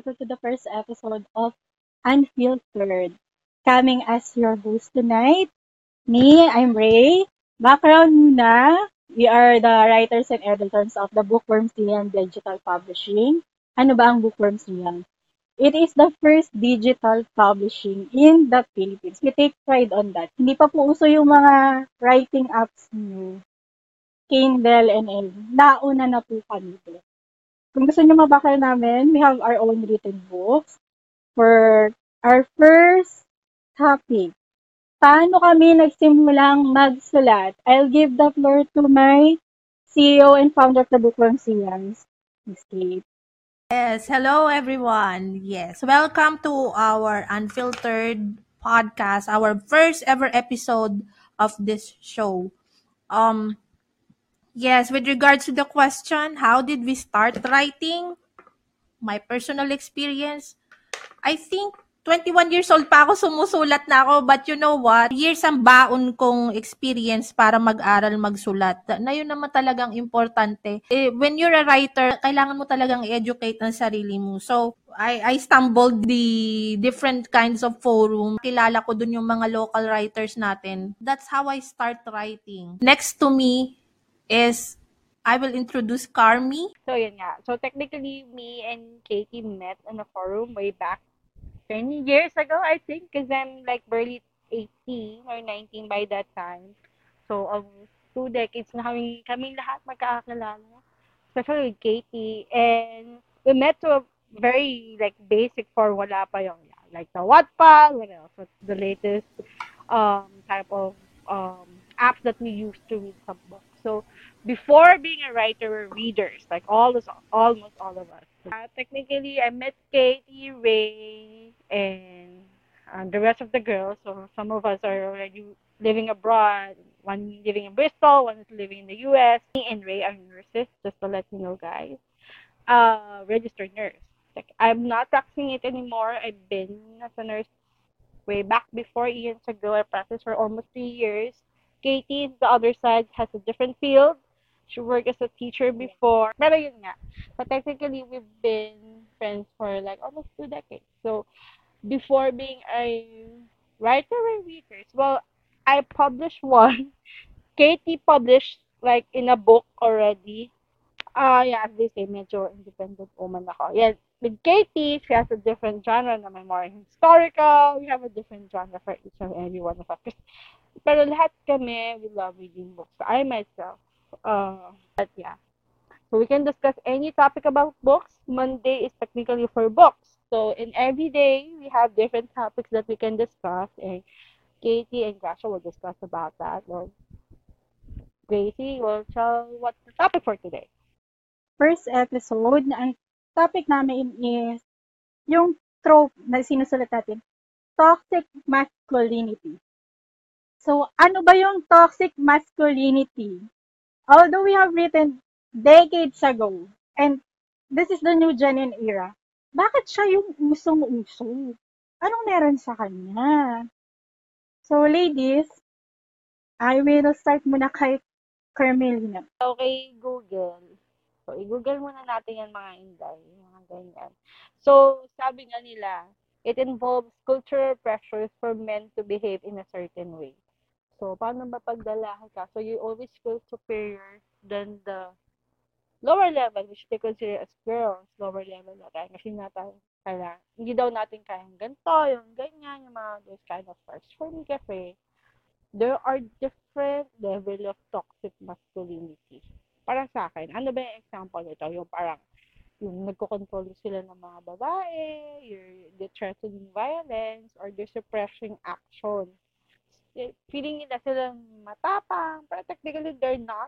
Welcome to the first episode of Unfiltered. Coming as your host tonight. Me, I'm Ray. Background muna. We are the writers and editors of the Bookworm Sian Digital Publishing. Ano ba ang Bookworm Sian? It is the first digital publishing in the Philippines. We take pride on that. Hindi pa po uso yung mga writing apps niyo. Kindle and all. Nauna na po kami doon. Kung gusto niyo mabakal namin, we have our own written books. For our first topic, paano kami nagsimulang magsulat? I'll give the floor to my CEO and founder of the Bookworm Sians, Ms. Kate. Yes, hello everyone. Yes, welcome to our unfiltered podcast, our first ever episode of this show. Um Yes, with regards to the question, how did we start writing? My personal experience, I think 21 years old pa ako, sumusulat na ako. But you know what? Years ang baon kong experience para mag-aral, magsulat. Na yun naman talagang importante. Eh, when you're a writer, kailangan mo talagang i-educate ang sarili mo. So, I, I stumbled the different kinds of forum. Kilala ko dun yung mga local writers natin. That's how I start writing. Next to me is I will introduce Carmi. So, yun nga. So, technically, me and Katie met on a forum way back 10 years ago, I think, because I'm like barely 18 or 19 by that time. So, almost two decades na kami, kami lahat magkakakilala. Especially with Katie. And we met to a very, like, basic for wala pa yung, like, the Wattpad, what else? What's the latest um, type of um, apps that we use to read some books. So, before being a writer, we're readers, like all of, almost all of us. Uh, technically, I met Katie, Ray, and um, the rest of the girls. So some of us are already living abroad. One living in Bristol, one is living in the U.S. Me and Ray are nurses, just to let you know, guys. Uh, registered nurse. Like I'm not practicing it anymore. I've been as a nurse way back before Ian ago. I practiced for almost three years. Katie, the other side, has a different field. She worked as a teacher before. Pero yun nga. So technically, we've been friends for like almost two decades. So before being a writer and readers, well, I published one. Katie published like in a book already. Ah, uh, yeah, as they say, medyo independent woman ako. Yeah, with Katie, she has a different genre na may more historical. We have a different genre for each and every one of us. Pero lahat kami, we love reading books. I myself, uh, but yeah. So we can discuss any topic about books. Monday is technically for books. So in every day, we have different topics that we can discuss. And Katie and Grasha will discuss about that. Well, Gracie will tell what's the topic for today. First episode, ang topic namin is yung trope na sinusulat natin, toxic masculinity. So, ano ba yung toxic masculinity? Although we have written decades ago, and this is the new genuine era, bakit siya yung usong-uso? Anong meron sa kanya? So, ladies, I will start muna kay Carmelina. Okay, Google. So, i-google muna natin yan mga inday, mga ganyan. So, sabi nga nila, it involves cultural pressures for men to behave in a certain way. So, paano mapagdalahan ka? So, you always feel superior than the lower level, which they consider as girls, lower level na tayo. Kasi na tayo, kaya, hindi daw natin kayang ganito, yung ganyan, yung mga those kind of parts. For me kasi, there are different level of toxic masculinity. Para sa akin, ano ba yung example nito? Yung parang, yung nagko-control sila ng mga babae, they're threatening violence, or they're suppressing action Eh, feeling nila silang matapang, pero technically they're not.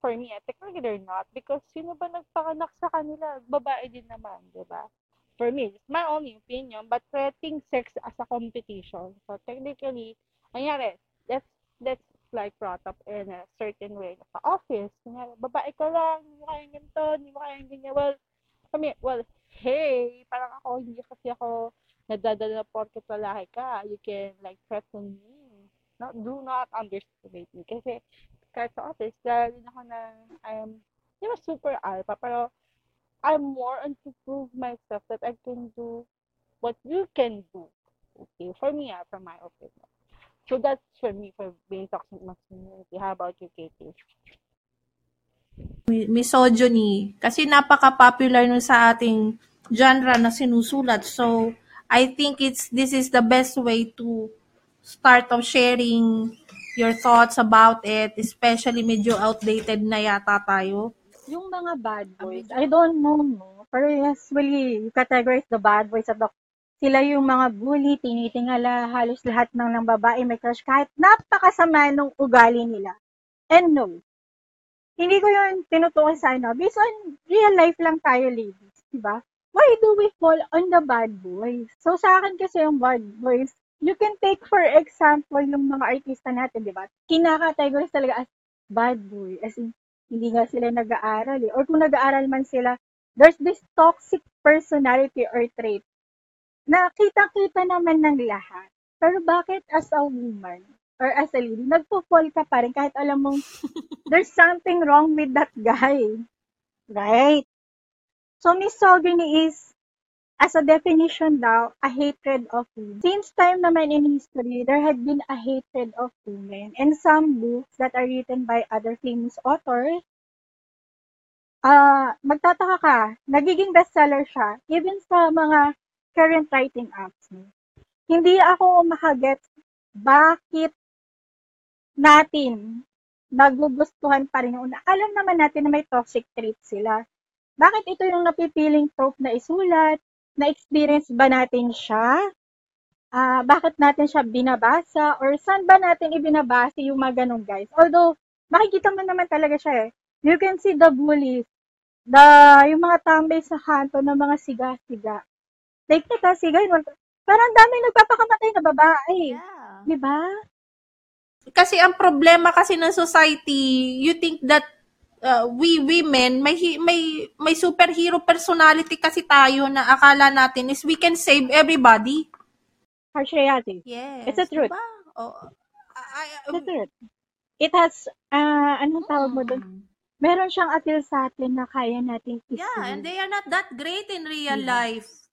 For me, eh, technically they're not. Because sino ba nagpanganak sa kanila? Babae din naman, di ba? For me, it's my only opinion, but treating sex as a competition. So technically, nangyari, that's, that's like brought up in a certain way sa office. Nangyari, babae ka lang, hindi mo kayang ganito, hindi mo kayang ganyan. Well, I mean, well, hey, parang ako, hindi kasi ako nadadala porket lalaki ka. You can like threaten me not, do not underestimate me. Kasi, kahit sa office, dahil ako na, I'm, di ba, super alpha, pero, I'm more on to prove myself that I can do what you can do. Okay, for me, ah, from my opinion. So that's for me for being toxic masculinity. How about you, Katie? misogyny kasi napaka-popular nun sa ating genre na sinusulat. So, I think it's this is the best way to start of sharing your thoughts about it, especially medyo outdated na yata tayo. Yung mga bad boys, I don't know, no? Pero usually, you categorize the bad boys at the sila yung mga bully, tinitingala, halos lahat ng ng babae may crush kahit napakasama ng ugali nila. And no, hindi ko yun tinutukoy sa ano. Based on real life lang tayo, ladies. Diba? Why do we fall on the bad boys? So, sa akin kasi yung bad boys, you can take for example yung mga artista natin, di ba? Kinakategorize talaga as bad boy. As in, hindi nga sila nag-aaral eh. Or kung nag-aaral man sila, there's this toxic personality or trait na kitang-kita naman ng lahat. Pero bakit as a woman, or as a lady, nagpo-fall ka pa rin kahit alam mong there's something wrong with that guy. Right? So, misogyny is, as a definition daw, a hatred of women. Since time naman in history, there had been a hatred of women. And some books that are written by other famous authors, uh, magtataka ka, nagiging bestseller siya, even sa mga current writing apps. Hindi ako makagets bakit natin nagugustuhan pa rin yung una. Alam naman natin na may toxic traits sila. Bakit ito yung napipiling trope na isulat? Na-experience ba natin siya? Uh, bakit natin siya binabasa? Or saan ba natin ibinabasa yung mga ganun guys? Although, makikita mo naman talaga siya eh. You can see the bullies, the, yung mga tambay sa kanto ng mga siga-siga. Like, teka, siga, yun, parang dami nagpapakamatay na babae. Yeah. Di ba? kasi ang problema kasi ng society, you think that uh, we women may may may superhero personality kasi tayo na akala natin is we can save everybody. Harsh reality. Yes. It's the truth. Diba? Oh, I, It's the truth. It has, uh, anong tawag mo doon? Meron siyang appeal sa atin na kaya nating isi. Yeah, and they are not that great in real yeah. life.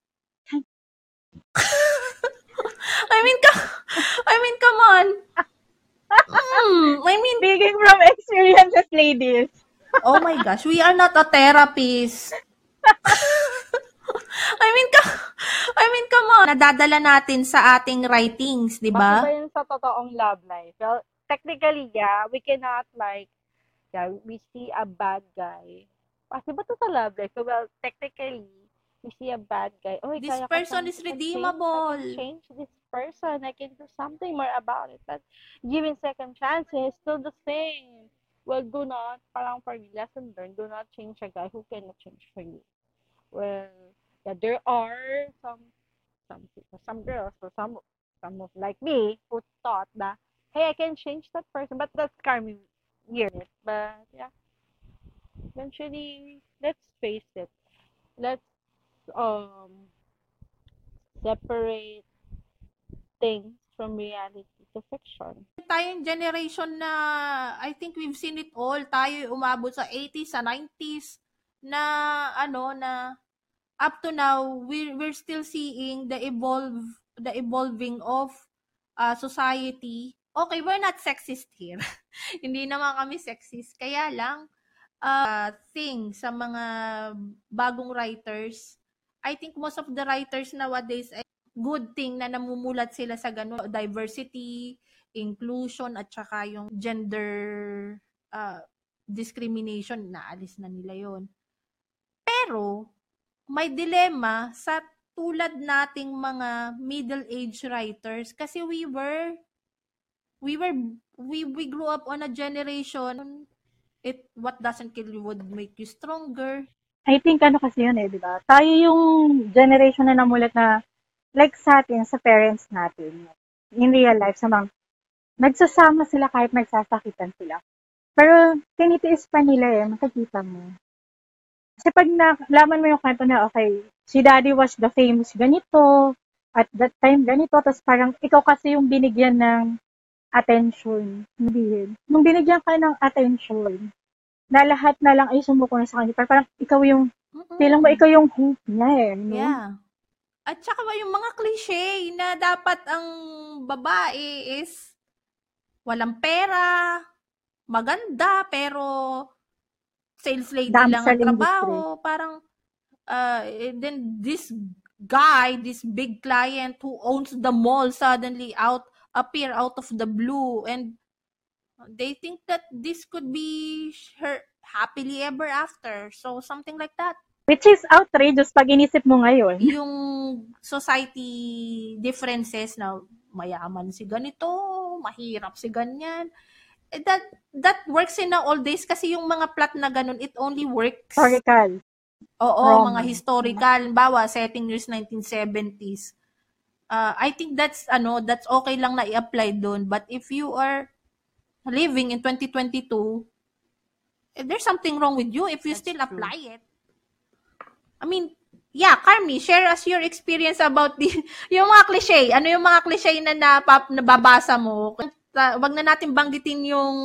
I mean, I mean, come on. Mm, I mean, speaking from experiences, ladies. oh my gosh, we are not a therapist. I mean, I mean, come on. Nadadala natin sa ating writings, di ba? Bakit ba yun sa totoong love life? Well, technically, yeah, we cannot like, yeah, we see a bad guy. Kasi ba to sa love life? So, well, technically, we see a bad guy. Oh, this person is redeemable. Change, change this person. I can do something more about it. But giving second chances, still the same. Well, do not, parang for me, lesson learned, do not change a guy who cannot change for you. Well, yeah, there are some, some, some girls or some, some of like me who thought that, hey, I can change that person, but that's karma weird. But yeah, eventually, let's face it. Let's um separate things from reality to fiction. Tayong generation na I think we've seen it all. Tayo umabot sa 80s, sa 90s na ano na up to now we're, we're still seeing the evolve the evolving of uh, society. Okay, we're not sexist here. Hindi naman kami sexist. Kaya lang uh, thing sa mga bagong writers I think most of the writers nowadays ay good thing na namumulat sila sa ganun diversity, inclusion at saka yung gender uh, discrimination naalis na nila yon. Pero may dilema sa tulad nating mga middle-age writers kasi we were we were we we grew up on a generation it what doesn't kill you would make you stronger I think ano kasi yun eh, di ba? Tayo yung generation na namulat na like sa atin, sa parents natin, in real life, sa mga, nagsasama sila kahit nagsasakitan sila. Pero tinitiis pa nila eh, makikita mo. Kasi pag nalaman mo yung kwento na, okay, si daddy was the famous ganito, at that time ganito, tapos parang ikaw kasi yung binigyan ng attention. Hindi Nung binigyan ka ng attention, na lahat na lang ay sumuko na sa kanya. Parang ikaw yung Mm-mm. Feeling mo ikaw yung hope niya eh. No? Yeah. At saka ba yung mga cliche na dapat ang babae is walang pera, maganda, pero sales lady Dami lang ang trabaho. Parang, uh, then this guy, this big client who owns the mall suddenly out, appear out of the blue and they think that this could be her happily ever after. So, something like that. Which is outrageous pag inisip mo ngayon. yung society differences na mayaman si ganito, mahirap si ganyan. Eh, That that works in old days kasi yung mga plot na ganun, it only works. Historical. Oo, Wrong. mga historical, bawa setting years 1970s. Uh, I think that's ano, that's okay lang na i-apply doon, but if you are living in 2022, eh, there's something wrong with you if you That's still true. apply it. I mean, yeah, Carmi, share us your experience about the yung mga cliche. Ano yung mga cliche na napap, nababasa mo? Wag na natin banggitin yung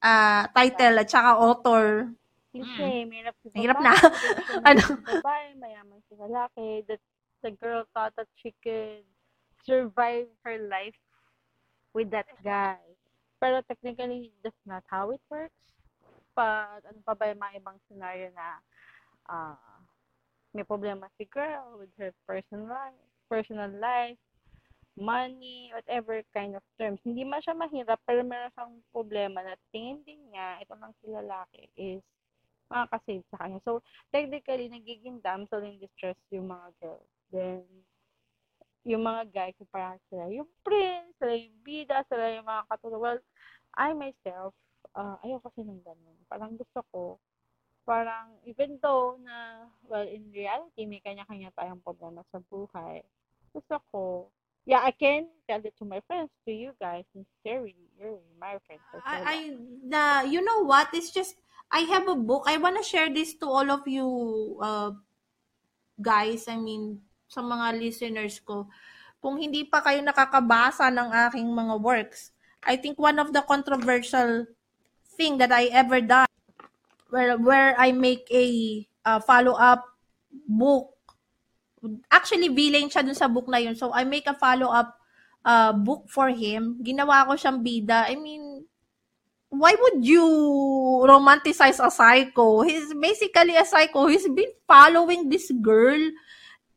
ah, title at saka author. Kasi, mahirap si Mahirap na. Ano? babae, mayaman si lalaki, that the girl thought that she could survive her life with that guy. Pero technically, that's not how it works. But, ano pa ba yung mga ibang scenario na ah may problema si girl with her personal life, personal life, money, whatever kind of terms. Hindi man siya mahirap, pero meron siyang problema na tingin din niya, ito lang si lalaki is makakasave sa kanya. So, technically, nagiging damsel in distress yung mga girls. Then, yung mga guys, yung parang sila yung prince, sila yung bida, sila yung mga katulad. Well, I myself, uh, ayoko kasi ng ganun. Parang gusto ko, parang even though na, well, in reality, may kanya-kanya tayong problema sa buhay. Gusto ko, yeah, I can tell it to my friends, to you guys, sincerely, you're my friends. well. I, I the you know what? It's just I have a book. I wanna share this to all of you uh, guys. I mean, sa mga listeners ko. Kung hindi pa kayo nakakabasa ng aking mga works, I think one of the controversial thing that I ever done where where I make a uh, follow-up book. Actually, villain siya dun sa book na yun. So, I make a follow-up uh, book for him. Ginawa ko siyang bida. I mean, why would you romanticize a psycho? He's basically a psycho. He's been following this girl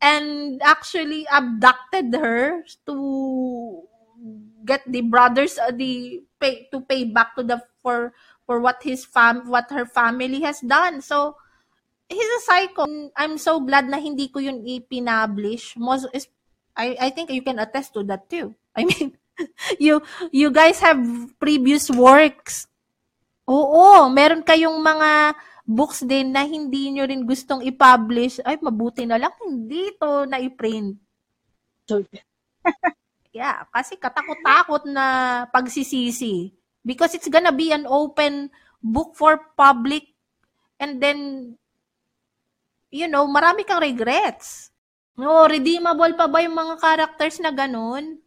and actually abducted her to get the brothers uh, the pay to pay back to the for for what his fam what her family has done. So he's a psycho. I'm so glad na hindi ko yun i-publish. Most is I I think you can attest to that too. I mean, you you guys have previous works. Oo, meron kayong mga books din na hindi nyo rin gustong i-publish. Ay, mabuti na lang hindi to na i-print. Yeah, kasi katakot-takot na pagsisisi. Because it's gonna be an open book for public and then, you know, marami kang regrets. No, redeemable pa ba yung mga characters na ganun?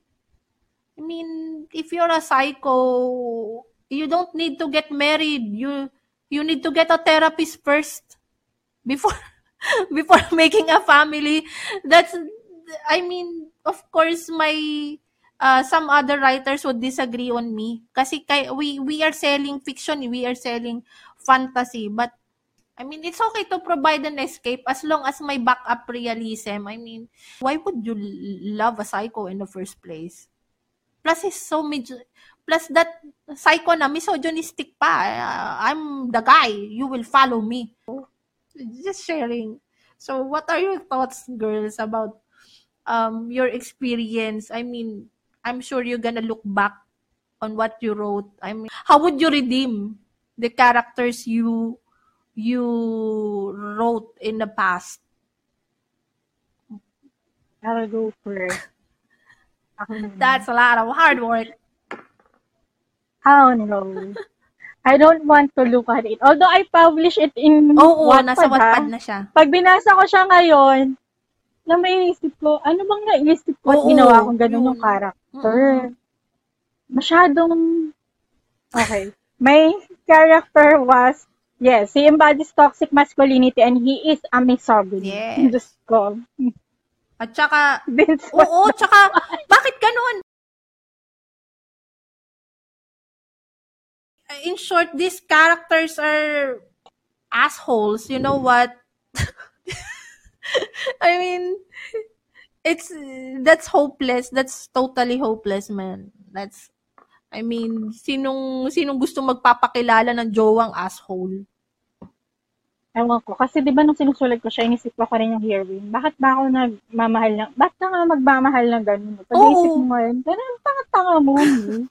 I mean, if you're a psycho, you don't need to get married. You you need to get a therapist first before before making a family. That's I mean, of course my uh, some other writers would disagree on me kasi kay, we we are selling fiction, we are selling fantasy, but I mean, it's okay to provide an escape as long as may backup realism. I mean, why would you love a psycho in the first place? Plus, he's so mig- plus that psycho na misogynistic pa. Uh, I'm the guy. You will follow me. Just sharing. So, what are your thoughts, girls, about um your experience? I mean, I'm sure you're gonna look back on what you wrote. I mean, how would you redeem the characters you you wrote in the past? I'll go first. That's a lot of hard work. Oh no. I don't want to look at it. Although I publish it in Oo, Wattpad, nasa? Wattpad na siya. Pag binasa ko siya ngayon, na may isip ko, ano bang naisip ko at Oo, ginawa kong ganun yun. yung character? Mm-mm. Masyadong, okay. My character was Yes, he embodies toxic masculinity and he is a misogynist. Yes. Diyos ko. At saka, Vince oo, tsaka, bakit ganun? In short, these characters are assholes. You know what? I mean, it's, that's hopeless. That's totally hopeless, man. That's, I mean, sinong, sinong gusto magpapakilala ng jowang asshole? Ewan ko. Kasi di ba nung sinusulat ko siya, inisip ko ko rin yung heroine. Bakit ba ako nagmamahal ng, bakit ka nga magmamahal ng ganun? Pag Oo. isip mo ngayon, ganun, tanga-tanga mo. eh.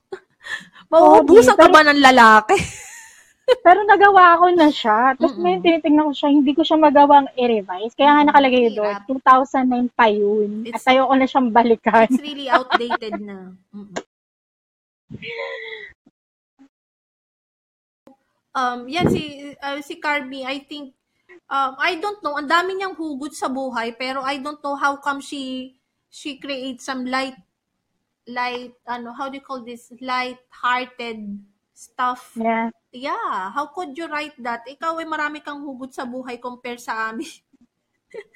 Mauubusan ka ba ng lalaki? Pero nagawa ko na siya. Tapos Mm-mm. ngayon tinitingnan ko siya, hindi ko siya magawang i-revise. Kaya nga nakalagay doon, hirap. 2009 pa yun. It's- At ayoko na siyang balikan. It's really outdated na. Mm-mm. Um, yan si uh, si Carby, I think um I don't know, ang dami niyang hugot sa buhay pero I don't know how come she she creates some light light ano how do you call this light-hearted stuff. Yeah. Yeah, how could you write that? Ikaw ay marami kang hugot sa buhay compare sa amin.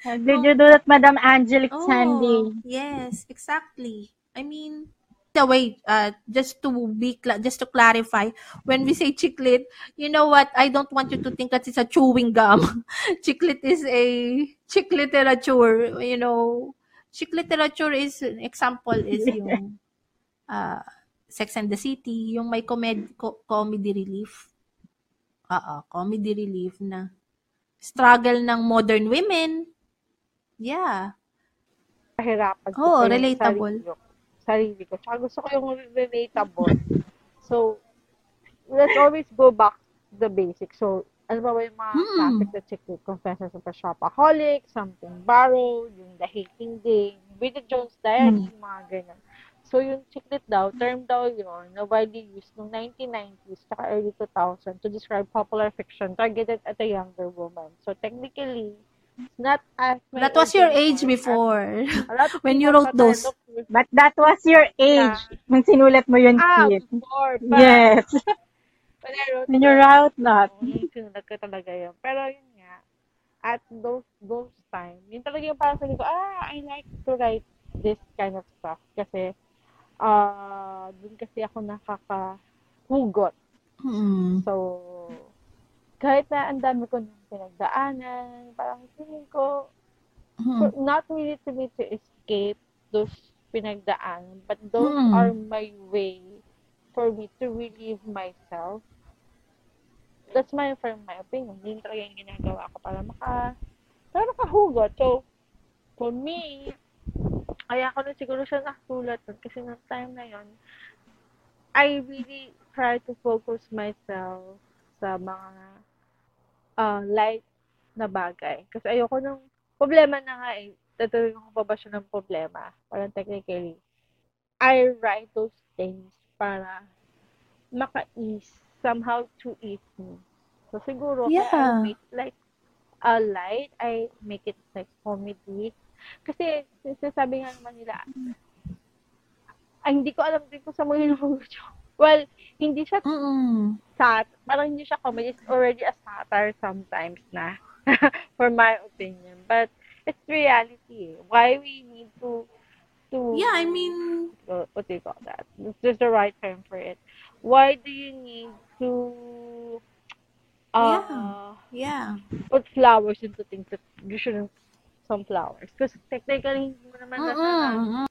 Did you do that, Madam Angelic Sandy? Oh, yes, exactly. I mean, the way, uh, just to be, just to clarify, when we say chiclet, you know what? I don't want you to think that it's a chewing gum. chiclet is a chick literature. You know, chick literature is an example is yung uh, Sex and the City, yung may comed- co- comedy relief. Oo, comedy relief na struggle ng modern women. Yeah. Kahirapan ko Oo, pa yung relatable. Ko. Sarili ko. Tsaka gusto ko yung relatable. So, let's always go back to the basics. So, ano ba ba yung mga Hmm. classic na chick lit? Confessions of a Shopaholic, Something Borrowed, yung The Hating Game, Bridget Jones' Diary, mga ganyan. So, yung chick lit daw, term daw yun, na widely used noong 1990s tsaka early 2000 to describe popular fiction targeted at a younger woman. So, technically, not as my That was your age before. When you wrote those. But that was your age. Nung sinulat mo yun, Ah, Kit. before. Yes. when I wrote When you wrote yung sinulat ko talaga yun. Pero yun nga, at those those time, yun talaga yung parang sabi ko, ah, I like to write this kind of stuff. Kasi, ah, dun kasi ako nakakahugot. Mm. So, kahit na ang dami ko nang pinagdaanan, parang feeling ko, Mm. for- not really to me to escape those pinagdaanan, but those Mm. are my way for me to relieve myself. That's my, for my opinion. Yun talaga yung ginagawa ko para maka, para makahugot. So, for me, kaya ko na siguro siya nakasulat kasi nung time na yon I really try to focus myself sa mga uh, light na bagay. Kasi ayoko nung problema na nga eh. Tatuloy ko pa ba siya ng problema? Parang technically. I write those things para maka-ease, somehow to ease me. So siguro, Yeah. I make like a light, I make it like comedy. Kasi, sinasabi nga naman nila, ay, hindi ko alam din kung sa mo yun Well, hindi siya Mm. sat, parang hindi siya comedy. It's already a satire sometimes na, for my opinion. But, it's reality. eh. Why we need to, to, Yeah, I mean, what do you call that? There's the right term for it. Why do you need to, uh, yeah. put flowers into things that you shouldn't some flowers? Because technically, hindi mo naman Mm-mm.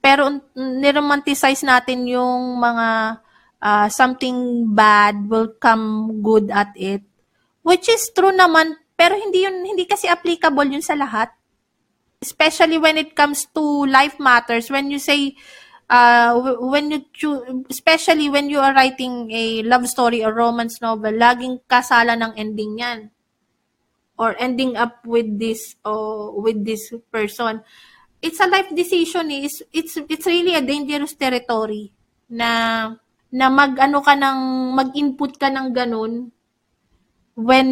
Pero niromanticize natin yung mga ah, something bad will come good at it. Which is true naman, pero hindi yun hindi kasi applicable yun sa lahat. Especially when it comes to life matters, when you say uh, when you choo- especially when you are writing a love story or romance novel, laging kasala ng ending yan or ending up with this or with this person it's a life decision eh. It's, it's, it's really a dangerous territory na na mag ano ka ng mag-input ka ng ganun when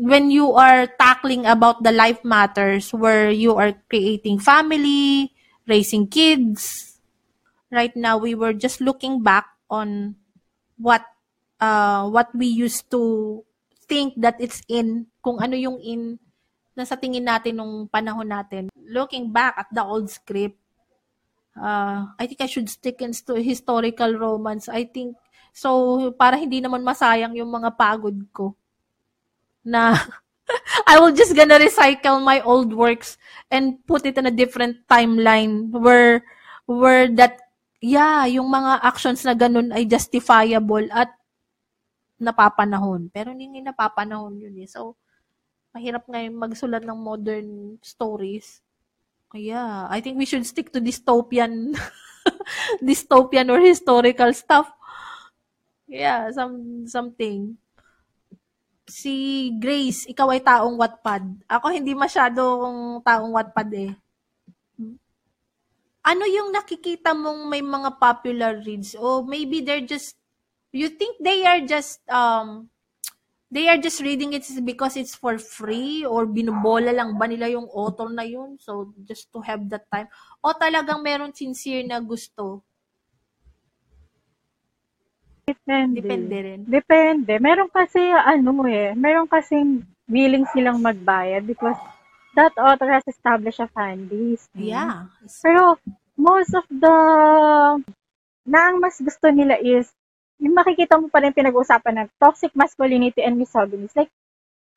when you are tackling about the life matters where you are creating family, raising kids. Right now we were just looking back on what uh, what we used to think that it's in, kung ano yung in na sa tingin natin nung panahon natin. Looking back at the old script, uh, I think I should stick in to historical romance. I think, so, para hindi naman masayang yung mga pagod ko na I will just gonna recycle my old works and put it in a different timeline where where that yeah, yung mga actions na ganun ay justifiable at napapanahon. Pero hindi napapanahon yun eh. So, mahirap ngayon magsulat ng modern stories. Yeah, I think we should stick to dystopian dystopian or historical stuff. Yeah, some something. Si Grace, ikaw ay taong Wattpad. Ako hindi masyadong taong Wattpad eh. Ano yung nakikita mong may mga popular reads? O maybe they're just, you think they are just um, they are just reading it because it's for free or binubola lang ba nila yung author na yun? So, just to have that time. O talagang meron sincere na gusto? Depende. Depende rin. Depende. Meron kasi, ano eh, meron kasing willing silang magbayad because that author has established a fan base. eh. Yeah. Pero, most of the, na ang mas gusto nila is, yung makikita mo pa rin pinag-uusapan ng toxic masculinity and misogyny. Like,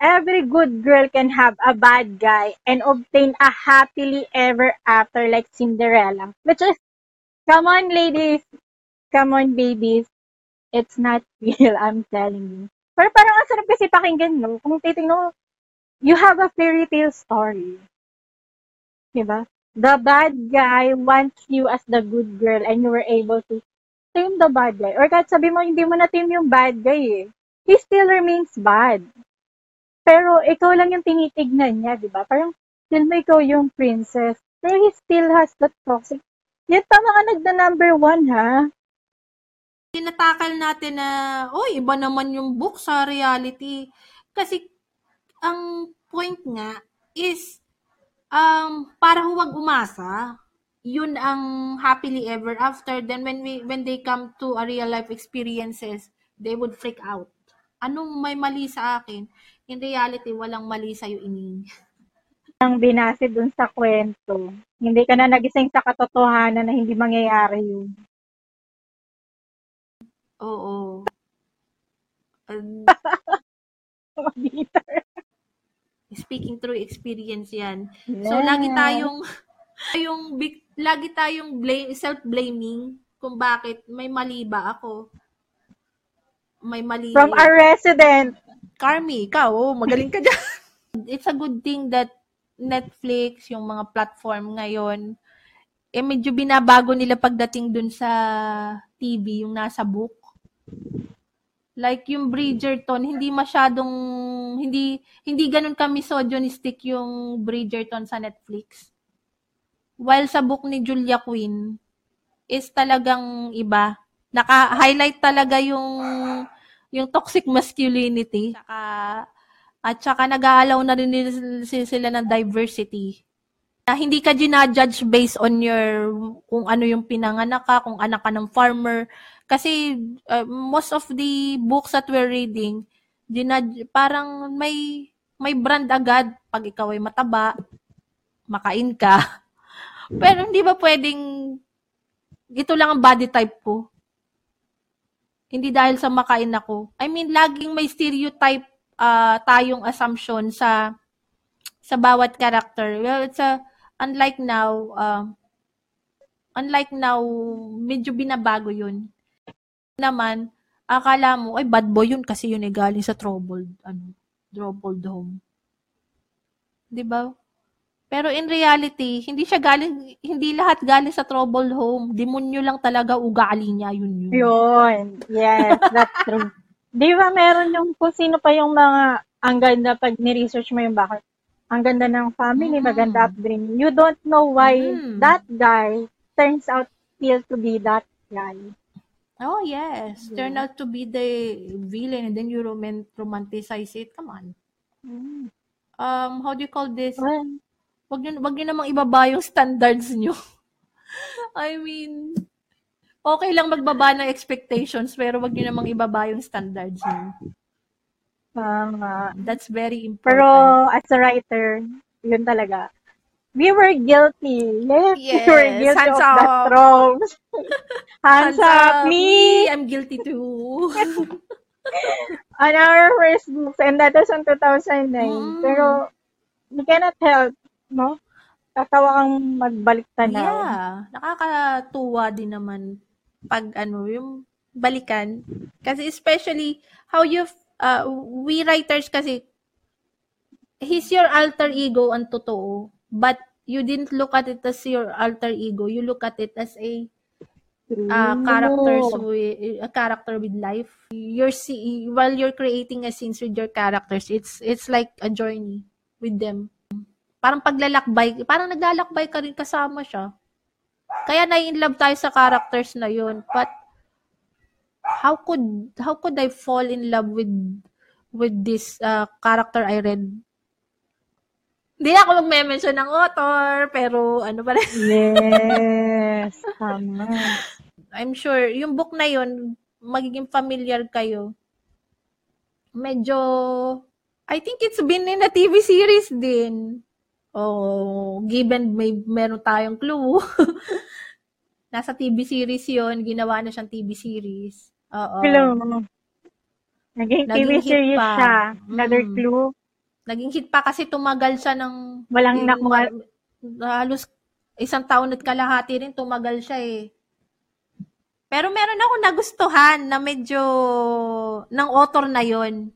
every good girl can have a bad guy and obtain a happily ever after like Cinderella. Which is, come on ladies, come on babies, it's not real, I'm telling you. Pero parang ang sarap kasi pakinggan, no? Kung titignan mo, you have a fairy tale story. Diba? The bad guy wants you as the good girl and you were able to tame the bad guy. Or kahit sabi mo, hindi mo na tame yung bad guy eh. He still remains bad. Pero ikaw lang yung tinitignan niya, di ba? Parang, still mo ikaw yung princess. Pero he still has that toxic. Yan, tama ka nagda number one, ha? Tinatakal natin na, oh, iba naman yung book sa reality. Kasi, ang point nga is, um, para huwag umasa, yun ang happily ever after. Then when we when they come to a real life experiences, they would freak out. Anong may mali sa akin? In reality, walang mali sa iyo ining. Ang binase dun sa kwento. Hindi ka na nagising sa katotohanan na hindi mangyayari yun. Oo. Bitter. speaking through experience 'yan. So lagi tayong yung big, lagi tayong blame, self-blaming kung bakit may mali ba ako. May mali. From our resident. Carmi, ikaw, oh, magaling ka dyan. It's a good thing that Netflix, yung mga platform ngayon, eh medyo binabago nila pagdating dun sa TV, yung nasa book. Like yung Bridgerton, hindi masyadong, hindi, hindi ganun ka misogynistic yung Bridgerton sa Netflix. While sa book ni Julia Quinn, is talagang iba. Naka-highlight talaga yung yung toxic masculinity. Saka, at saka nag-aalaw na rin sila ng diversity. Na hindi ka ginajudge based on your, kung ano yung pinanganak ka, kung anak ka ng farmer. Kasi uh, most of the books that we're reading, ginaj- parang may may brand agad pag ikaw ay mataba, makain ka. Pero hindi ba pwedeng ito lang ang body type ko? Hindi dahil sa makain ako. I mean, laging may stereotype uh, tayong assumption sa sa bawat character. Well, it's a unlike now, uh, unlike now, medyo binabago yun. Naman, akala mo, ay bad boy yun kasi yun ay galing sa troubled, ano, troubled home. 'Di ba? Pero in reality, hindi siya galing, hindi lahat galing sa troubled home. Demonyo lang talaga ugali niya, yun yun. Yun. Yes, that's true. Di ba meron yung kung sino pa yung mga, ang ganda pag ni-research mo yung bakit, ang ganda ng family, Mhm. maganda upbringing. You don't know why Mhm. that guy turns out still to be that guy. Oh, yes. Yeah. Turn out to be the villain and then you roman- romanticize it. Come on. Mm. Um, how do you call this? Well, Wag nyo, wag nyo namang ibaba yung standards nyo. I mean, Okay lang magbaba ng expectations, pero wag niyo namang ibaba yung standards niyo. Tama. That's very important. Pero as a writer, yun talaga. We were guilty. Yes, Yes, we were guilty hands of up. tropes. hands, up, me! I'm guilty too. On our first books, and that was in 2009. Mm. Pero, you cannot help, no? Tatawa kang magbalik tanaw. yeah, nakakatuwa din naman pag ano, yung balikan. Kasi especially how you, uh, we writers kasi, he's your alter ego ang totoo. But you didn't look at it as your alter ego. You look at it as a uh, characters with a character with life. You're see while you're creating a scenes with your characters, it's it's like a journey with them. Parang paglalakbay, parang naglalakbay ka rin kasama siya. Kaya na-in love tayo sa characters na yun. But how could how could I fall in love with with this uh, character I read? Hindi na ako magme-mention ng author, pero ano pa rin. Yes, tama. I'm sure, yung book na yun, magiging familiar kayo. Medyo, I think it's been in a TV series din. Oh, given may meron tayong clue. Nasa TV series yon ginawa na siyang TV series. Oo. Hello. Naging TV Naging hit series pa. siya. Another Mm. clue. Naging hit pa kasi tumagal siya ng Walang yung nakuha. halos isang taon at kalahati rin tumagal siya eh. Pero meron ako nagustuhan na medyo ng author na yon.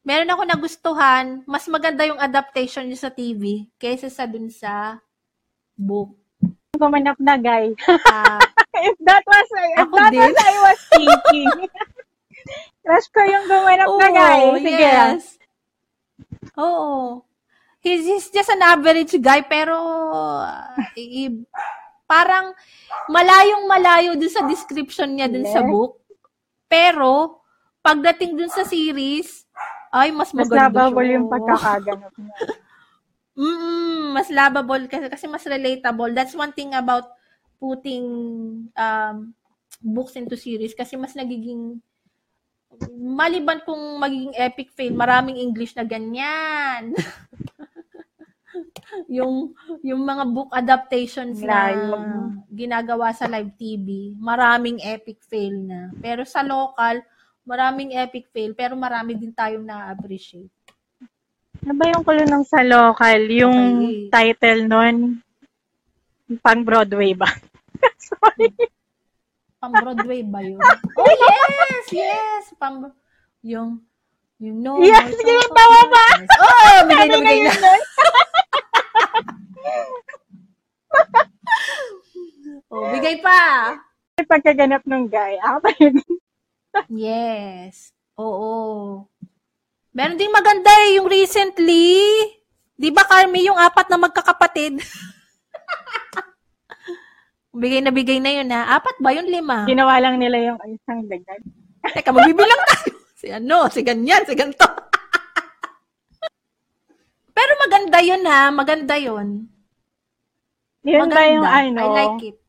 Meron ako nagustuhan, mas maganda yung adaptation niya sa TV kaysa sa dun sa book. Gumanap na guy. Ah, if that was, if Ako that din. was I was thinking. Crush ko yung gumanap na guy. Sige. yes. Oo. He's, he's just an average guy, pero i- i- parang malayong malayo dun sa description niya dun sa Yes. book. Pero, pagdating dun sa series, ay, mas Mas maganda lovable siya. yung pagkakaganap niya. Mm, mas lovable kasi, kasi mas relatable. That's one thing about putting um, books into series kasi mas nagiging maliban kung magiging epic fail, maraming English na ganyan. yung yung mga book adaptations na Live. ginagawa sa live TV, maraming epic fail na. Pero sa local, maraming epic fail, pero marami din tayong na-appreciate. Ano ba yung kulo ng sa local? Yung Okay. title nun? Pang Broadway ba? Sorry. Pang Broadway ba yun? Oh, yes! Yes! Pang, yung, you know. Yes, my sige, thoughts tawa of ba? darkness. Oh, bigay na, bigay na. Oh, bigay pa. Pagkaganap ng guy. Ako pa yun. Yes. Oo. Meron ding maganda eh, yung recently. Di ba, Carmi, yung apat na magkakapatid? bigay na bigay na yun ha. Apat ba yun? Lima? Ginawa lang nila yung isang ganyan. Teka, magbibilang tayo. Si ano, si ganyan, si ganito. Pero maganda yun ha, maganda yun. Yun maganda. ba yung ano? I like it.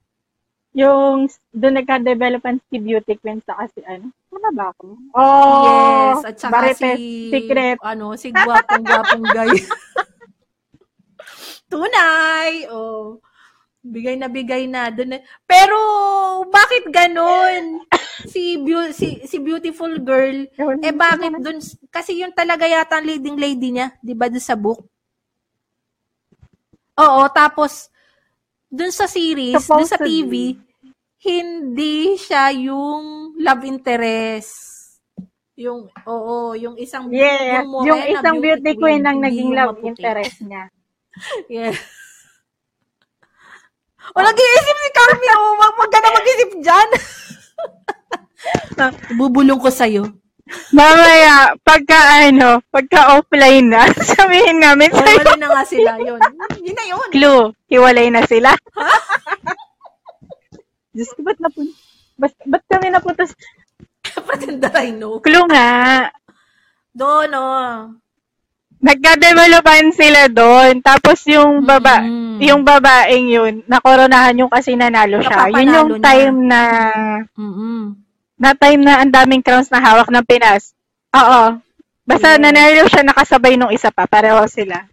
Yung doon nagka-developan si Beauty Queen sa kasi ano? Tama ba ako? Oh, yes, at saka si, Secret. ano, si gwapong-gwapong guy. Tunay! Oh. Bigay na bigay na. Dun na. Pero, bakit ganon? Si, beau- si, si beautiful girl, eh bakit dun, kasi yun talaga yata ang leading lady niya, di ba, dun sa book? Oo, tapos, dun sa series, dun sa. TV, hindi siya yung love interest. Yung, oo, yung isang, Yes, morena yung isang beauty queen ang hindi naging yung love maputi. interest niya. Yes. O, nag-iisip si Carmi, oh, wag wag ka na mag-isip dyan. Bubulong ko sa'yo. Mamaya, pagka ano, pagka offline na, sabihin namin sa'yo, wala na nga sila, yun. Yun na yun. clue, hiwalay na sila. Diyos ko, ba't napun... Ba't, ba't kami napunta that I know. Clue nga. Doon, oh. nagka-developan sila doon. Tapos yung baba, Mm. yung babaeng yun, nakoronahan yung kasi nanalo siya. Yun yung Nakapanalo time na, Mm-mm. Na time na ang daming crowns na hawak ng Pinas. Oo. Basta Yes. nanalo siya nakasabay nung isa pa. Pareho sila.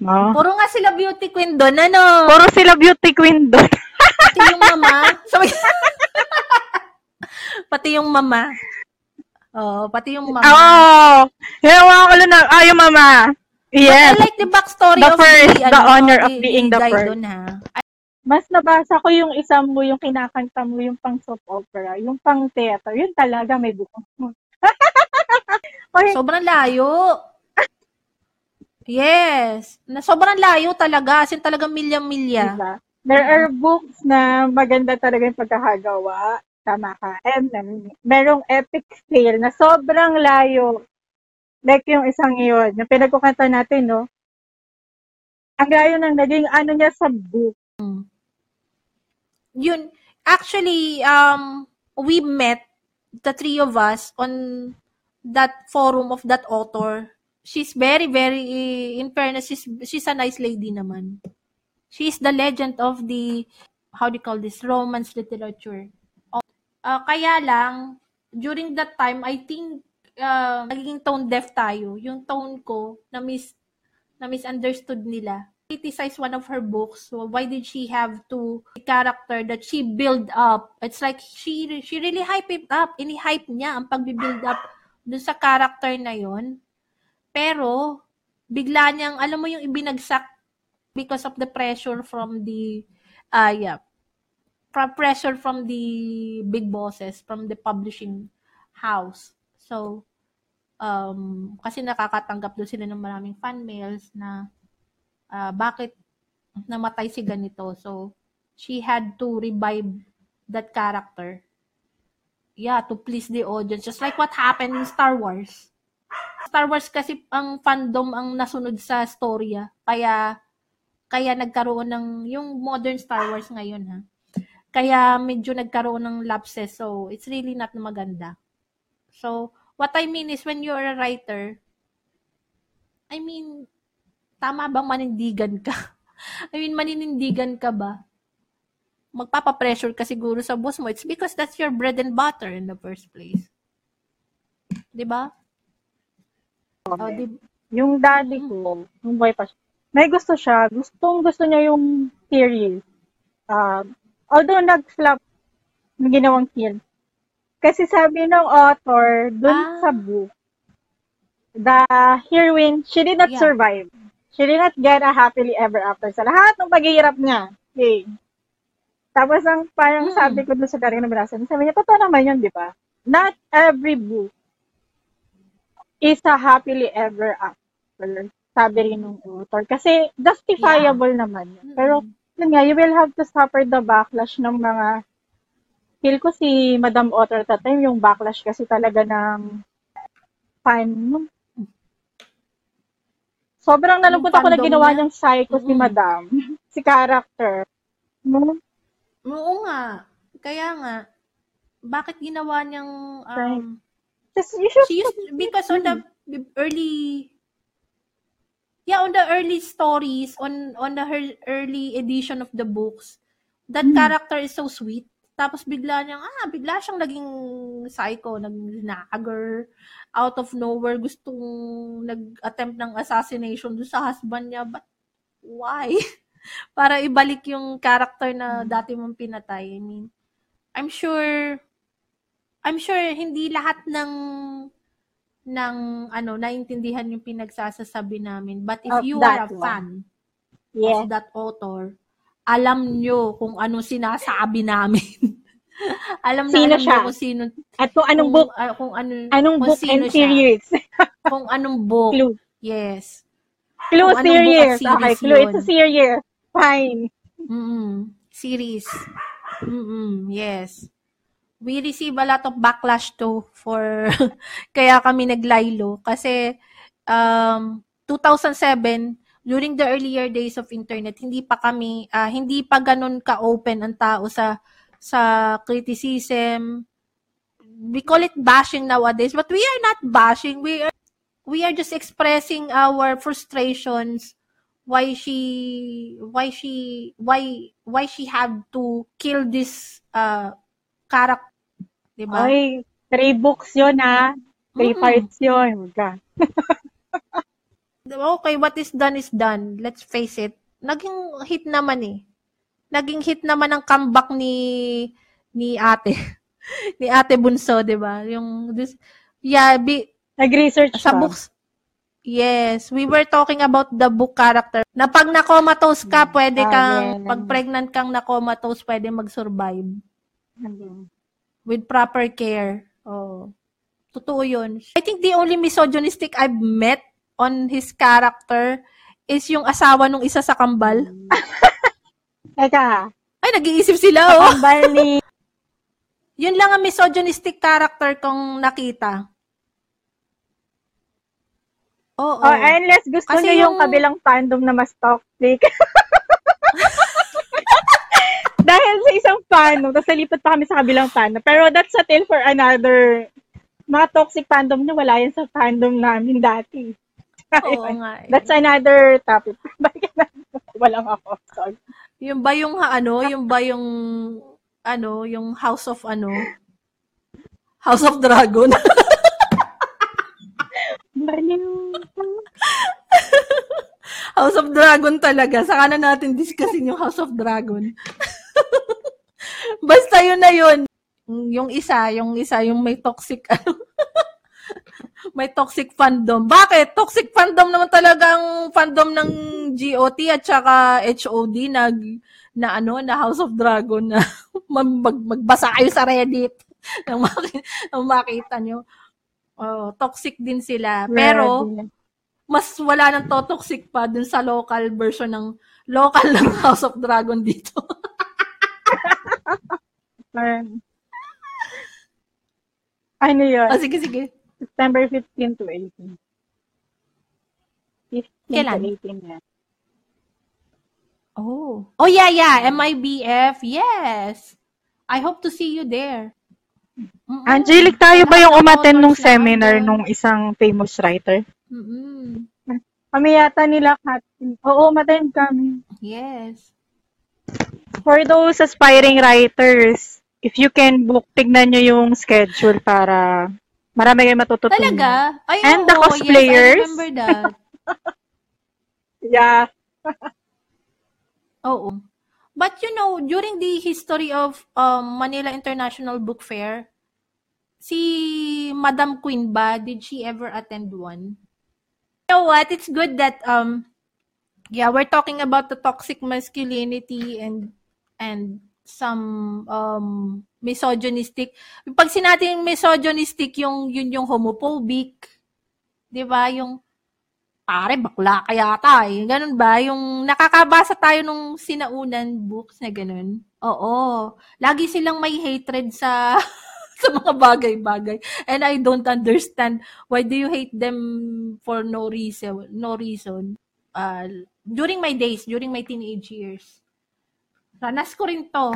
Mo. Puro nga sila beauty queen doon, ano? Puro sila beauty queen doon. Pati yung mama. Pati yung mama. Oo, pati yung mama. Oo. Yung kulo na, ah, yung mama. But Yes. I like the backstory The of first, the, the ano, honor of the- being the the first. doon, ha? Mas nabasa ko yung isa mo, yung kinakanta mo, yung pang soap opera, yung pang theater. Yun talaga may bukong mo. okay. Sobrang layo. Yes. Na sobrang layo talaga. As in talagang milya-milya. Diba? There are books na maganda talaga yung pagkakagawa. Tama ka. And um, merong epic fail na sobrang layo. Like yung isang yun, yung pinagkukanta natin, no? Ang layo ng naging ano niya sa book. Yun, actually, um, we met, the three of us, on that forum of that author. She's very, very, in fairness, she's, she's a nice lady naman. She's the legend of the, how do you call this, romance literature. Uh, kaya lang, during that time, I think, uh, nagiging tone deaf tayo. Yung tone ko, na mis na misunderstood nila. Criticize one of her books. So why did she have to the character that she build up? It's like she she really hype it up. Ini-hype niya ang pagbi-build up dun sa character na yon. Pero bigla niyang alam mo yung ibinagsak because of the pressure from the uh yeah, from pressure from the big bosses from the publishing house. So um, kasi nakakatanggap doon sila ng maraming fan mails na ah, bakit namatay si ganito. So, she had to revive that character. Yeah, to please the audience. Just like what happened in Star Wars. Star Wars kasi ang fandom ang nasunod sa storya. Kaya, kaya nagkaroon ng, yung modern Star Wars ngayon ha. Kaya medyo nagkaroon ng lapses. So, it's really not maganda. So, what I mean is when you're a writer, I mean, tama bang manindigan ka? I mean, maninindigan ka ba? Magpapapressure ka siguro sa boss mo. It's because that's your bread and butter in the first place. Di ba? Oh, di, Yung daddy ko, yung boy pa siya, may gusto siya. Gustong gusto niya yung series. Um, although nag-flop yung ginawang film. Kasi sabi ng author, dun Ah. sa book, the heroine, she did not Yeah. survive. She did not get a happily ever after sa lahat ng paghihirap niya. Okay. Tapos ang parang Mm. sabi ko dun sa daring na binasa, niya, sabi niya, totoo naman yun, di ba? Not every book is a happily ever after. Sabi rin ng author. Kasi justifiable naman yun. Pero yun nga, you will have to suffer the backlash ng mga feel ko si Madam Author at that time, yung backlash kasi talaga ng fan. Sobrang nalungkot ako na ginawa niya? niyang psycho si Mm-mm. Madam. si character. No? oo nga. Kaya nga, bakit ginawa niyang, um, Just, you should, she used, because on the early, yeah, on the early stories, on, on the her, early edition of the books, that Mm. character is so sweet. Tapos bigla niyang, ah, bigla siyang naging psycho, nag-nagger, out of nowhere, gustong nag-attempt ng assassination doon sa husband niya. But why? Para ibalik yung character na dati mong pinatay. I mean, I'm sure, I'm sure hindi lahat ng ng ano naintindihan yung pinagsasasabi namin. But if Of you are a one. fan yeah. of that author, alam nyo kung ano sinasabi namin. alam na Sino alam siya? kung sino At kung anong kung, book, ah, kung ano anong kung book sino and siya. series. kung anong book. Clue. Yes. Clue Kung anong book series. Okay, series Clue, yun. it's a series. Fine. Mm-mm. Series. Mm-mm. Yes. We receive a lot of backlash too for kaya kami naglaylo kasi um 2007 during the earlier days of internet hindi pa kami ah, hindi pa ganun ka-open ang tao sa sa criticism we call it bashing nowadays, but we are not bashing. We are we are just expressing our frustrations why she why she why why she had to kill this uh character, 'di ba? Ay, three books yun ha. Three Mm. parts yun. Okay, what is done is done. Let's face it. Naging hit naman eh. Naging hit naman ang comeback ni ni Ate. ni Ate Bunso, 'di ba? Yung this yeah, bi, Nag-research sa ka. books Yes, we were talking about the book character. Na pag na-comatose ka, pwede Ah, kang, yeah, pag pregnant kang na-comatose, pwede mag-survive with proper care. Oh. Totoo yun. I think the only misogynistic I've met on his character is yung asawa nung isa sa kambal. Teka, Ay, nag-iisip sila, oh. kambal ni... Yun lang ang misogynistic character kong nakita. Oo. Oh, unless gusto Kasi niyo yung... yung- kabilang fandom na mas toxic. Dahil sa isang fandom, tapos nalipat pa kami sa kabilang fandom. Pero that's a tale for another... Mga toxic fandom na wala yan sa fandom namin dati. Oo nga. eh. That's another topic. Walang ako. Sorry. Yung ba yung ha- ano, yung ba yung ano, yung House of ano? House of Dragon. Baliw. House of Dragon talaga. Saka na natin discussin yung House of Dragon. Basta yun na yun. Yung isa, yung isa, yung may toxic, ano, may toxic fandom. Bakit? Toxic fandom naman talagang fandom ng GOT at saka HOD nag, na ano, na House of Dragon na mag, magbasa kayo sa Reddit nang makita, nang makita nyo. Oh, toxic din sila. Pero, mas wala nang to toxic pa dun sa local version ng local ng House of Dragon dito. Ano yun? ah, sige, sige. September 15 to 18. 15 Kailan? to 18 yan. Oh. Oh, yeah, yeah. MIBF. Yes. I hope to see you there. Mm-mm. Angelic, tayo ba yung umaten nung seminar nung isang famous writer? Mm-mm. Kami yata nila, Kat. Oo, umaten kami. Yes. For those aspiring writers, if you can book, tignan nyo yung schedule para marami kayong matututunan. Talaga? Ay, And oo, the cosplayers? Yes, I remember that. Yeah. Oo. But you know, during the history of um, Manila International Book Fair, si Madam Queen ba, did she ever attend one? You know what? It's good that um yeah, we're talking about the toxic masculinity and and some um misogynistic. Pag sinabing misogynistic yung yun yung homophobic, 'di ba? Yung pare bakla ka yata eh. Ganun ba? Yung nakakabasa tayo nung sinaunan books na ganun. Oo. Lagi silang may hatred sa sa mga bagay-bagay. And I don't understand why do you hate them for no reason. No reason. Uh, during my days, during my teenage years. Ranas ko rin to.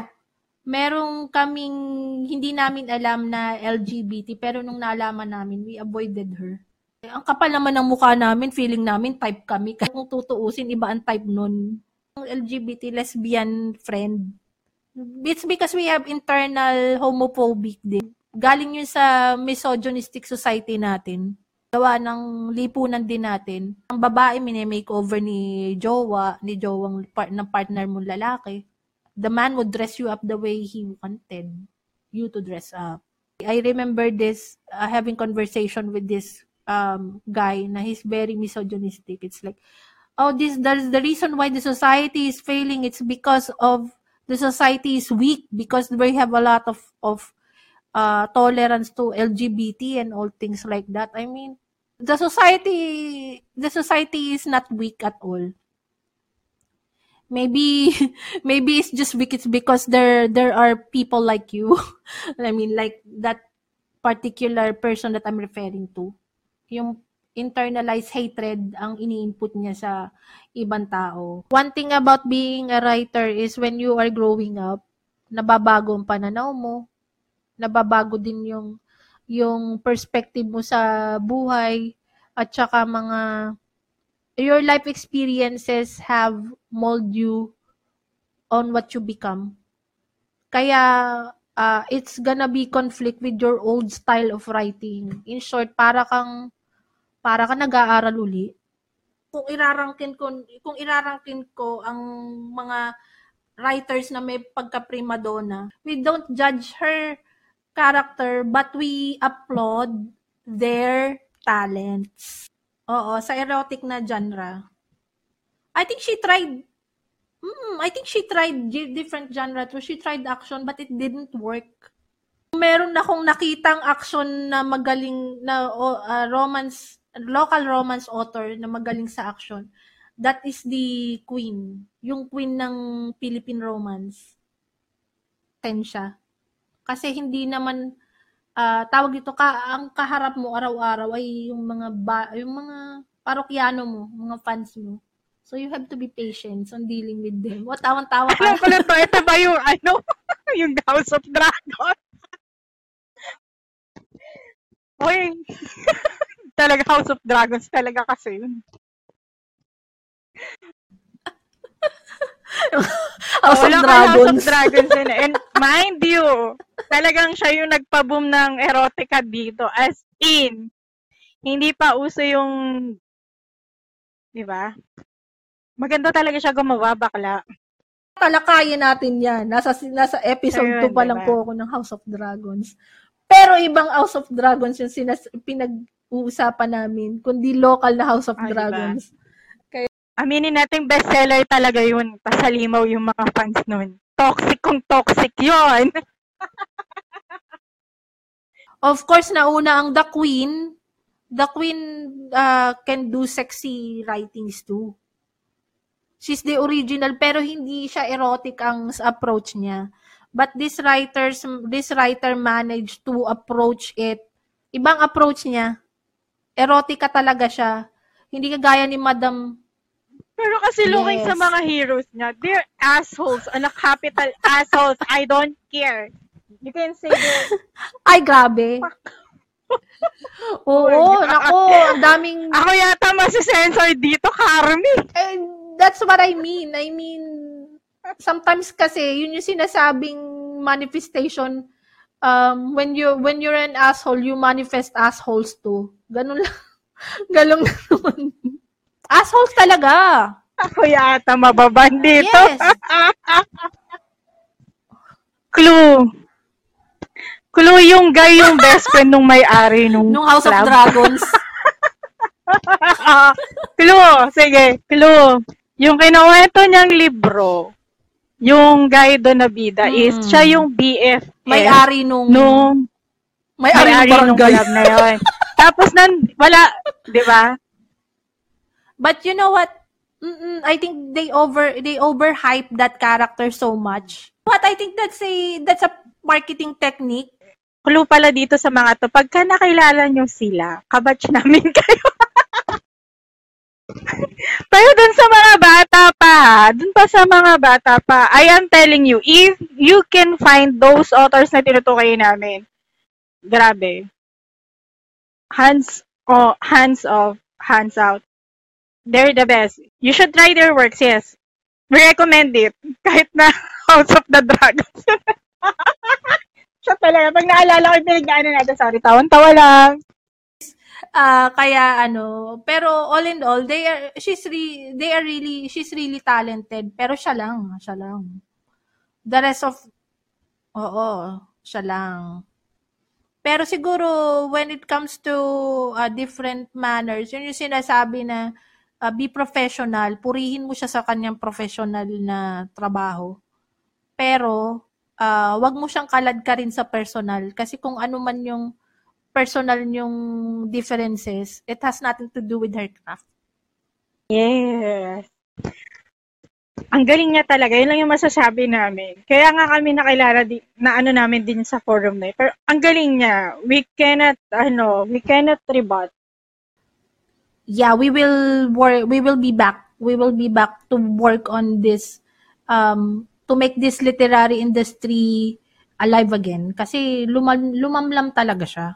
Merong kaming hindi namin alam na LGBT pero nung nalaman namin, we avoided her. Ang kapal naman ng mukha namin, feeling namin type kami. Kaya kung tutuusin, iba ang type nun. LGBT lesbian friend. It's because we have internal homophobic din. Galing yun sa misogynistic society natin. Gawa ng lipunan din natin. Ang babae, minemakeover ni jowa, ni jowang part, ng partner mong lalaki. The man would dress you up the way he wanted you to dress up. I remember this, uh, having conversation with this um guy na he's very misogynistic. It's like, oh, this that's the reason why the society is failing. It's because of the society is weak because we have a lot of of uh, tolerance to LGBT and all things like that. I mean, the society the society is not weak at all. Maybe maybe it's just it's because there there are people like you. I mean like that particular person that I'm referring to yung internalized hatred ang ini-input niya sa ibang tao. One thing about being a writer is when you are growing up, nababago ang pananaw mo, nababago din yung yung perspective mo sa buhay, at saka mga your life experiences have mold you on what you become. Kaya uh, it's gonna be conflict with your old style of writing. In short, para kang para ka nag-aaral uli. Kung irarangkin ko kung irarangkin ko ang mga writers na may pagka prima donna, we don't judge her character but we applaud their talents. Oo, sa erotic na genre. I think she tried Mm, I think she tried different genre too. She tried action but it didn't work. Meron akong nakitang action na magaling na uh, romance local romance author na magaling sa action. That is the queen. Yung queen ng Philippine romance. Ten siya. Kasi hindi naman uh, tawag ito ka ang kaharap mo araw-araw ay yung mga ba, yung mga parokyano mo, mga fans mo. So you have to be patient on dealing with them. What tawang-tawa ka? Alam ko na to, ito ba yung ano, yung House of Dragon? Uy, talaga House of Dragons talaga kasi yun. House of Dragons. House of Dragons yun. And mind you, talagang siya yung nagpa-boom ng erotica dito. As in, hindi pa uso yung, di ba? Maganda talaga siya gumawa, bakla. Talakayin natin yan. Nasa, nasa episode 2 pa lang diba? po ako ng House of Dragons. Pero ibang House of Dragons yung sinas, pinag-uusapan namin, kundi local na House of ah, Dragons. Diba? Kaya, Aminin natin bestseller talaga yun. Pasalimaw yung mga fans nun. Toxic kung toxic yun. of course, nauna ang The Queen. The Queen uh, can do sexy writings too she's the original pero hindi siya erotic ang approach niya. But this writers this writer managed to approach it. Ibang approach niya. Erotica talaga siya. Hindi kagaya ni Madam pero kasi yes. looking sa mga heroes niya, they're assholes. Ano, capital assholes. I don't care. You can say that. Ay, grabe. Oo, oh nako, ang daming... Ako yata masisensor dito, Carmi. Eh, that's what I mean. I mean, sometimes kasi, yun yung sinasabing manifestation, um, when you when you're an asshole, you manifest assholes too. Ganun lang. Galong naman. assholes talaga. Ako yata mababan dito. Yes. Clue. Clue yung guy yung best friend nung may-ari nung Nung House club. of Dragons. clue. Sige, clue. Yung kinuwento niyang libro, yung doon na bida mm. is siya yung BF. May-ari nung... Nung... May-ari, may-ari nung club na yun. Tapos nan, wala, di ba? But you know what? Mm-mm, I think they over they overhype that character so much. But I think that's a that's a marketing technique. Clue pala dito sa mga to, pagka nakilala nyo sila, kabatch namin kayo. Pero dun sa mga bata pa, dun pa sa mga bata pa, I am telling you, if you can find those authors na tinutukoy namin, grabe. Hands, oh, hands off, hands out. They're the best. You should try their works, yes. We recommend it. Kahit na House of the Dragons. Siya talaga. Pag naalala ko yung pinag natin, sorry, tawan-tawa lang. Uh, kaya ano, pero all in all, they are she's re, they are really she's really talented, pero siya lang, siya lang. The rest of Oo, siya lang. Pero siguro when it comes to uh, different manners, yun yung sinasabi na uh, be professional, purihin mo siya sa kanyang professional na trabaho. Pero uh, wag mo siyang kalad ka rin sa personal kasi kung ano man yung personal yung differences, it has nothing to do with her craft. Yes. Ang galing niya talaga. Yun lang yung masasabi namin. Kaya nga kami nakilala di, na ano namin din sa forum na Pero ang galing niya. We cannot, ano, we cannot rebut. Yeah, we will work, we will be back. We will be back to work on this, um, to make this literary industry alive again. Kasi lumam, lumamlam talaga siya.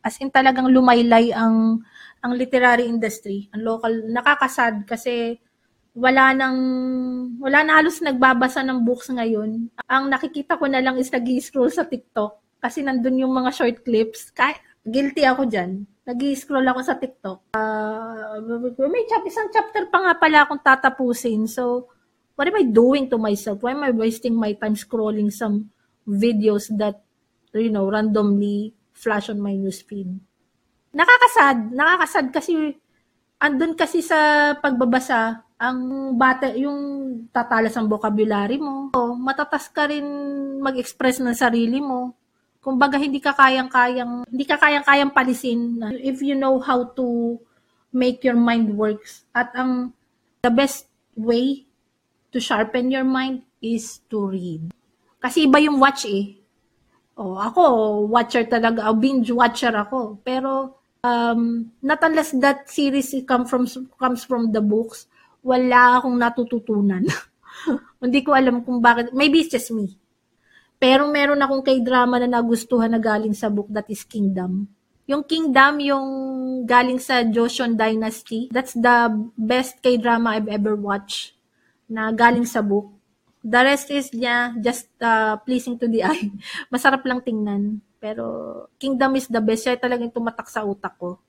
As in talagang lumaylay ang ang literary industry, ang local. Nakakasad kasi wala nang wala na halos nagbabasa ng books ngayon. Ang nakikita ko na lang is nag-scroll sa TikTok kasi nandun yung mga short clips. Kaya, guilty ako dyan. Nag-scroll ako sa TikTok. Uh, may chap, isang chapter pa nga pala akong tatapusin. So, what am I doing to myself? Why am I wasting my time scrolling some videos that, you know, randomly flash on my newsfeed? Nakakasad. Nakakasad kasi andun kasi sa pagbabasa ang bata yung tatalas ang vocabulary mo. O, matatas ka rin mag-express ng sarili mo. Kumbaga hindi ka kayang-kayang hindi ka kayang-kayang palisin if you know how to make your mind works. At ang the best way to sharpen your mind is to read. Kasi iba yung watch eh. Oh, ako, watcher talaga, binge watcher ako. Pero um, not unless that series come from comes from the books, wala akong natututunan. Hindi ko alam kung bakit. Maybe it's just me. Pero meron akong k-drama na nagustuhan na galing sa book that is Kingdom. Yung Kingdom, yung galing sa Joseon Dynasty, that's the best k-drama I've ever watched na galing sa book. The rest is yeah, just uh, pleasing to the eye. Masarap lang tingnan. Pero Kingdom is the best. Siya talagang tumatak sa utak ko.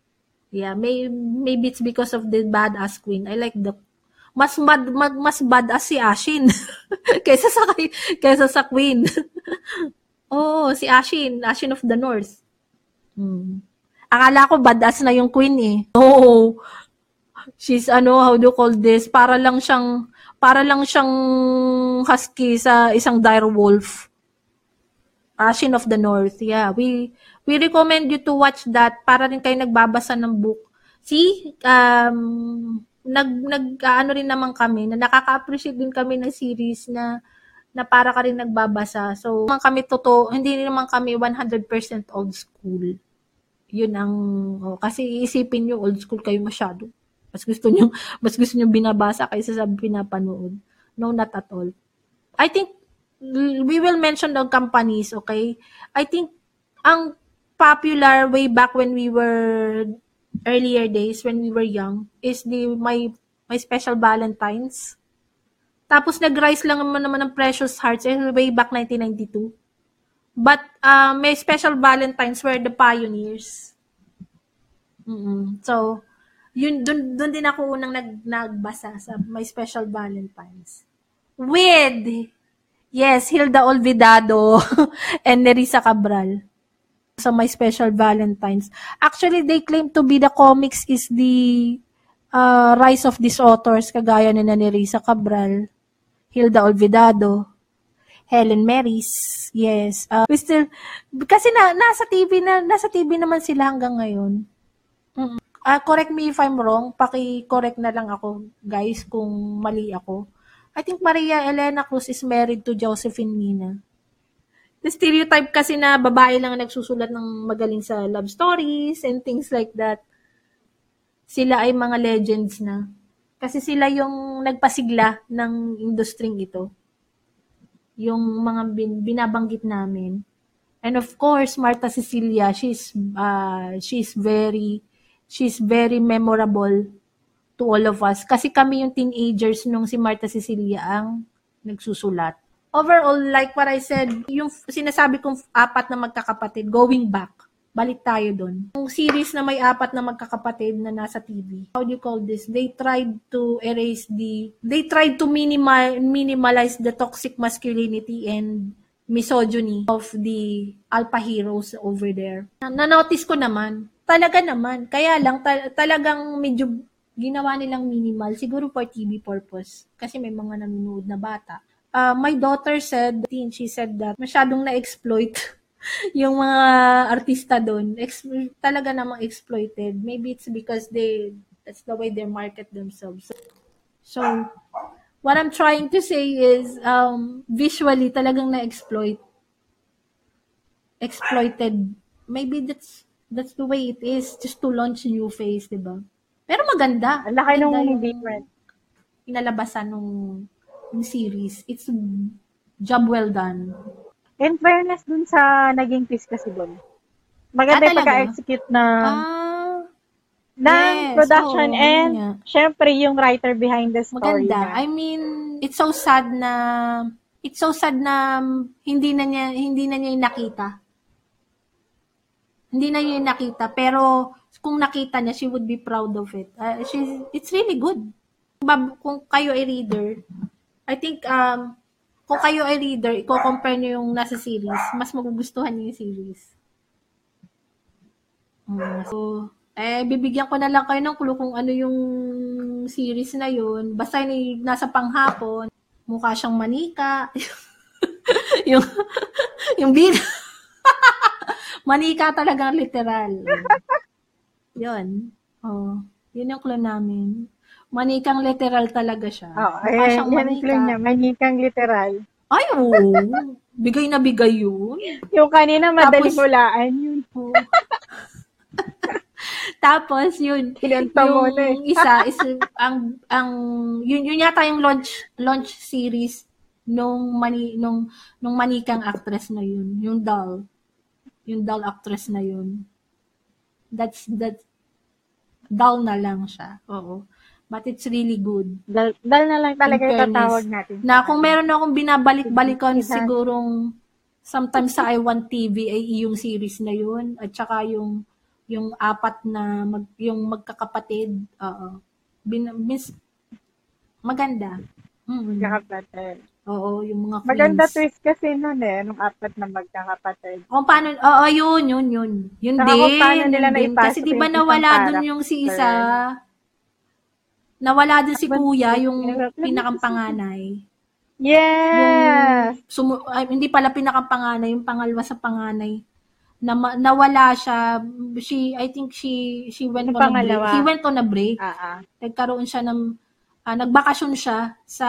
Yeah, may, maybe it's because of the badass queen. I like the mas mad, mag, mas badass si Ashin kaysa sa kaysa sa Queen. Oh, si Ashin, Ashin of the North. Hmm. Akala ko badass na yung Queen eh. Oh, she's ano, how do you call this? Para lang siyang para lang siyang husky sa isang dire wolf. Ashin of the North. Yeah, we we recommend you to watch that para rin kayo nagbabasa ng book. See, um, nag nag ano rin naman kami na nakaka-appreciate din kami ng series na na para ka rin nagbabasa. So, naman kami totoo, hindi naman kami 100% old school. Yun ang oh, kasi isipin niyo old school kayo masyado. Mas gusto niyo mas gusto niyo binabasa kaysa sa pinapanood. No, not at all. I think we will mention the companies, okay? I think ang popular way back when we were earlier days when we were young is the my my special Valentines. Tapos nag-rise lang naman naman ng Precious Hearts eh, way back 1992. But uh, may special Valentines were the pioneers. Mm-hmm. So, yun dun, dun din ako unang nag, nagbasa sa my special Valentines. With yes, Hilda Olvidado and Nerissa Cabral sa My Special Valentines. Actually, they claim to be the comics is the uh, rise of these authors kagaya ni Nerissa Cabral, Hilda Olvidado, Helen Maris. Yes. Uh, we still kasi na nasa TV na nasa TV naman sila hanggang ngayon. Uh, correct me if I'm wrong, paki-correct na lang ako, guys, kung mali ako. I think Maria Elena Cruz is married to Josephine Mina the stereotype kasi na babae lang nagsusulat ng magaling sa love stories and things like that. Sila ay mga legends na. Kasi sila yung nagpasigla ng industry ito. Yung mga bin, binabanggit namin. And of course, Marta Cecilia, she's uh, she's very she's very memorable to all of us kasi kami yung teenagers nung si Marta Cecilia ang nagsusulat overall, like what I said, yung sinasabi kong apat na magkakapatid, going back, balik tayo doon. Yung series na may apat na magkakapatid na nasa TV, how do you call this? They tried to erase the, they tried to minimal, minimalize the toxic masculinity and misogyny of the alpha heroes over there. Na-notice ko naman, talaga naman, kaya lang ta- talagang medyo ginawa nilang minimal, siguro for TV purpose. Kasi may mga nanonood na bata uh, my daughter said, she said that masyadong na-exploit yung mga artista doon. Ex- talaga namang exploited. Maybe it's because they, that's the way they market themselves. So, what I'm trying to say is, um, visually talagang na-exploit. Exploited. Maybe that's, that's the way it is, just to launch new face, di ba? Pero maganda. Ang laki nung different. Inalabasan nung yung series, it's job well done. In fairness dun sa naging twist kasi dun, maganda Ah, yung pagka-execute na Ah, ng yes. production Oo, and nga. syempre yung writer behind the story. maganda. na. I mean, it's so sad na it's so sad na hindi na niya hindi na niya yung nakita. Hindi na niya yung nakita, pero kung nakita niya, she would be proud of it. Uh, she's, it's really good. Kung kayo ay reader, I think um kung kayo ay reader, i-compare niyo yung nasa series, mas magugustuhan niyo yung series. Mm, so, eh, bibigyan ko na lang kayo ng clue kung ano yung series na yun. Basta ni nasa panghapon, mukha siyang manika. yung, yung bida. manika talagang literal. Yun. Oh, yun yung clue namin. Manikang literal talaga siya. Oh, Mukha ayan, siyang yan ang clue niya. Manikang literal. Ay, oo. Bigay na bigay yun. Yung kanina, madaling Tapos- hulaan yun. Oo. Tapos yun, Kinanta mo yung na eh. isa is ang ang yun yun yata yung launch launch series nung mani nung nung manikang actress na yun, yung doll. Yung doll actress na yun. That's that doll na lang siya. Oo. But it's really good. Dal, dal na lang talaga yung tatawag natin. Na kung meron akong binabalik-balikan sigurong sometimes sa iWant TV ay yung series na yun at saka yung yung apat na mag, yung magkakapatid. Oo. Bin, mis, maganda. Mm. Magkakapatid. Oo, yung mga Maganda queens. twist kasi nun eh, nung apat na magkakapatid. Kung paano, oo, yun, yun, yun. Yun Saka din. kung paano nila yun din. Kasi di ba yung nawala dun yung si isa, nawala dun si kuya, yung Pinaka- pinakang panganay. Yes! sumu- ay, hindi pala pinakapanganay, yung pangalawa sa panganay. Na, nawala siya. She, I think she, she went Yung on a break. pangalawa. He went on a break. Ah. Nagkaroon siya ng, ah, nagbakasyon siya sa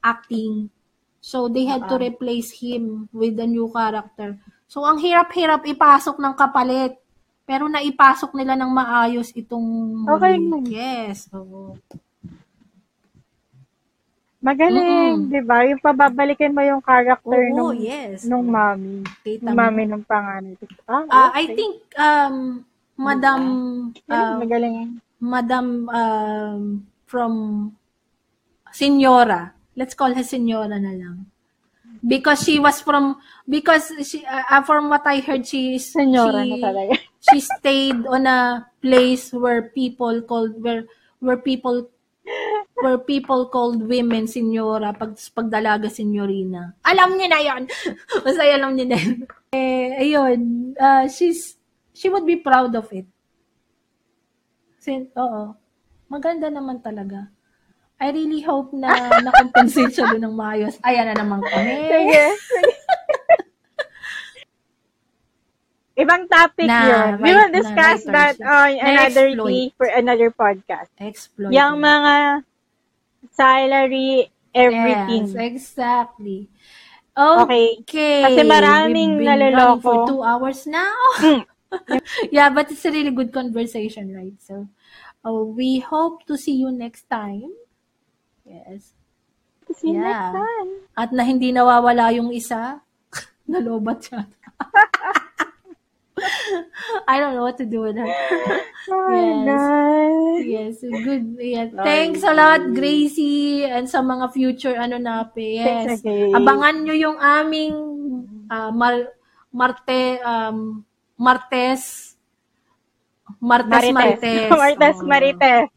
acting. So, they had to Ah. replace him with a new character. So, ang hirap-hirap ipasok ng kapalit. Pero naipasok nila ng maayos itong Okay. Yes. Oo. Magaling, Mm-mm. di ba? Yung pababalikin mo yung character Oo, nung, yes. nung mommy. Kita Yung mo. mommy nung panganay. Ah, Ah, I okay. think um Madam Magaling, uh, magaling. Madam um from Senyora. Let's call her Senyora na lang. Because she was from because she uh, from what I heard she Senyora she, na talaga. she stayed on a place where people called where where people where people called women senyora pag pagdalaga senyorina. Alam niyo na 'yon. Basta alam niyo na. yun. Eh ayun, uh, she's she would be proud of it. Sin, oo. Maganda naman talaga. I really hope na na-compensate siya doon ng maayos. Ayan na naman kami. Sige. Ibang topic Na, yun. We will na discuss writers. that on Na another day for another podcast. Exploit. Yung mga salary, everything. Yes, exactly. Okay. Okay. Kasi maraming We've been running naloloko. for two hours now. Mm. yeah, but it's a really good conversation, right? So, oh, we hope to see you next time. Yes. See Yeah. next time. At na hindi nawawala yung isa. Nalobat siya. I don't know what to do with her. Oh Yes. Yes, good. Yeah. Thanks a lot, Gracie, and sa mga future ano nape. Yes. Thanks, okay. Abangan nyo yung aming ah, mar, Marte, um, Martes, Martes, Marites. Marites, Oo. Marites.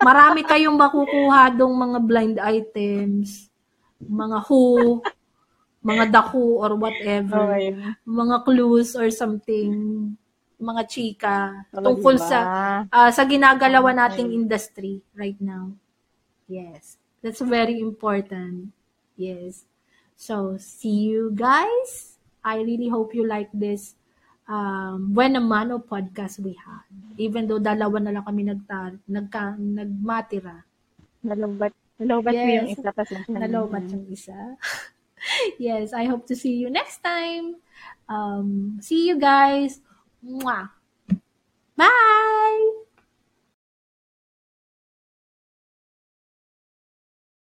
Marami kayong makukuha dong mga blind items, mga who, mga who or whatever, Okay. mga clues or something, mga chika, Talaga tungkol ba? sa ah, sa ginagalawan nating industry right now. Yes. That's very important. Yes. So, see you guys. I really hope you like this um, Buena Mano podcast we had. Even though dalawa na lang kami nagtar, nagka, nagmatira. Nalobat. Nalobat Yes. yung isa pa sa Nalobat yung isa. yes, I hope to see you next time. Um, see you guys. Mwah. Bye!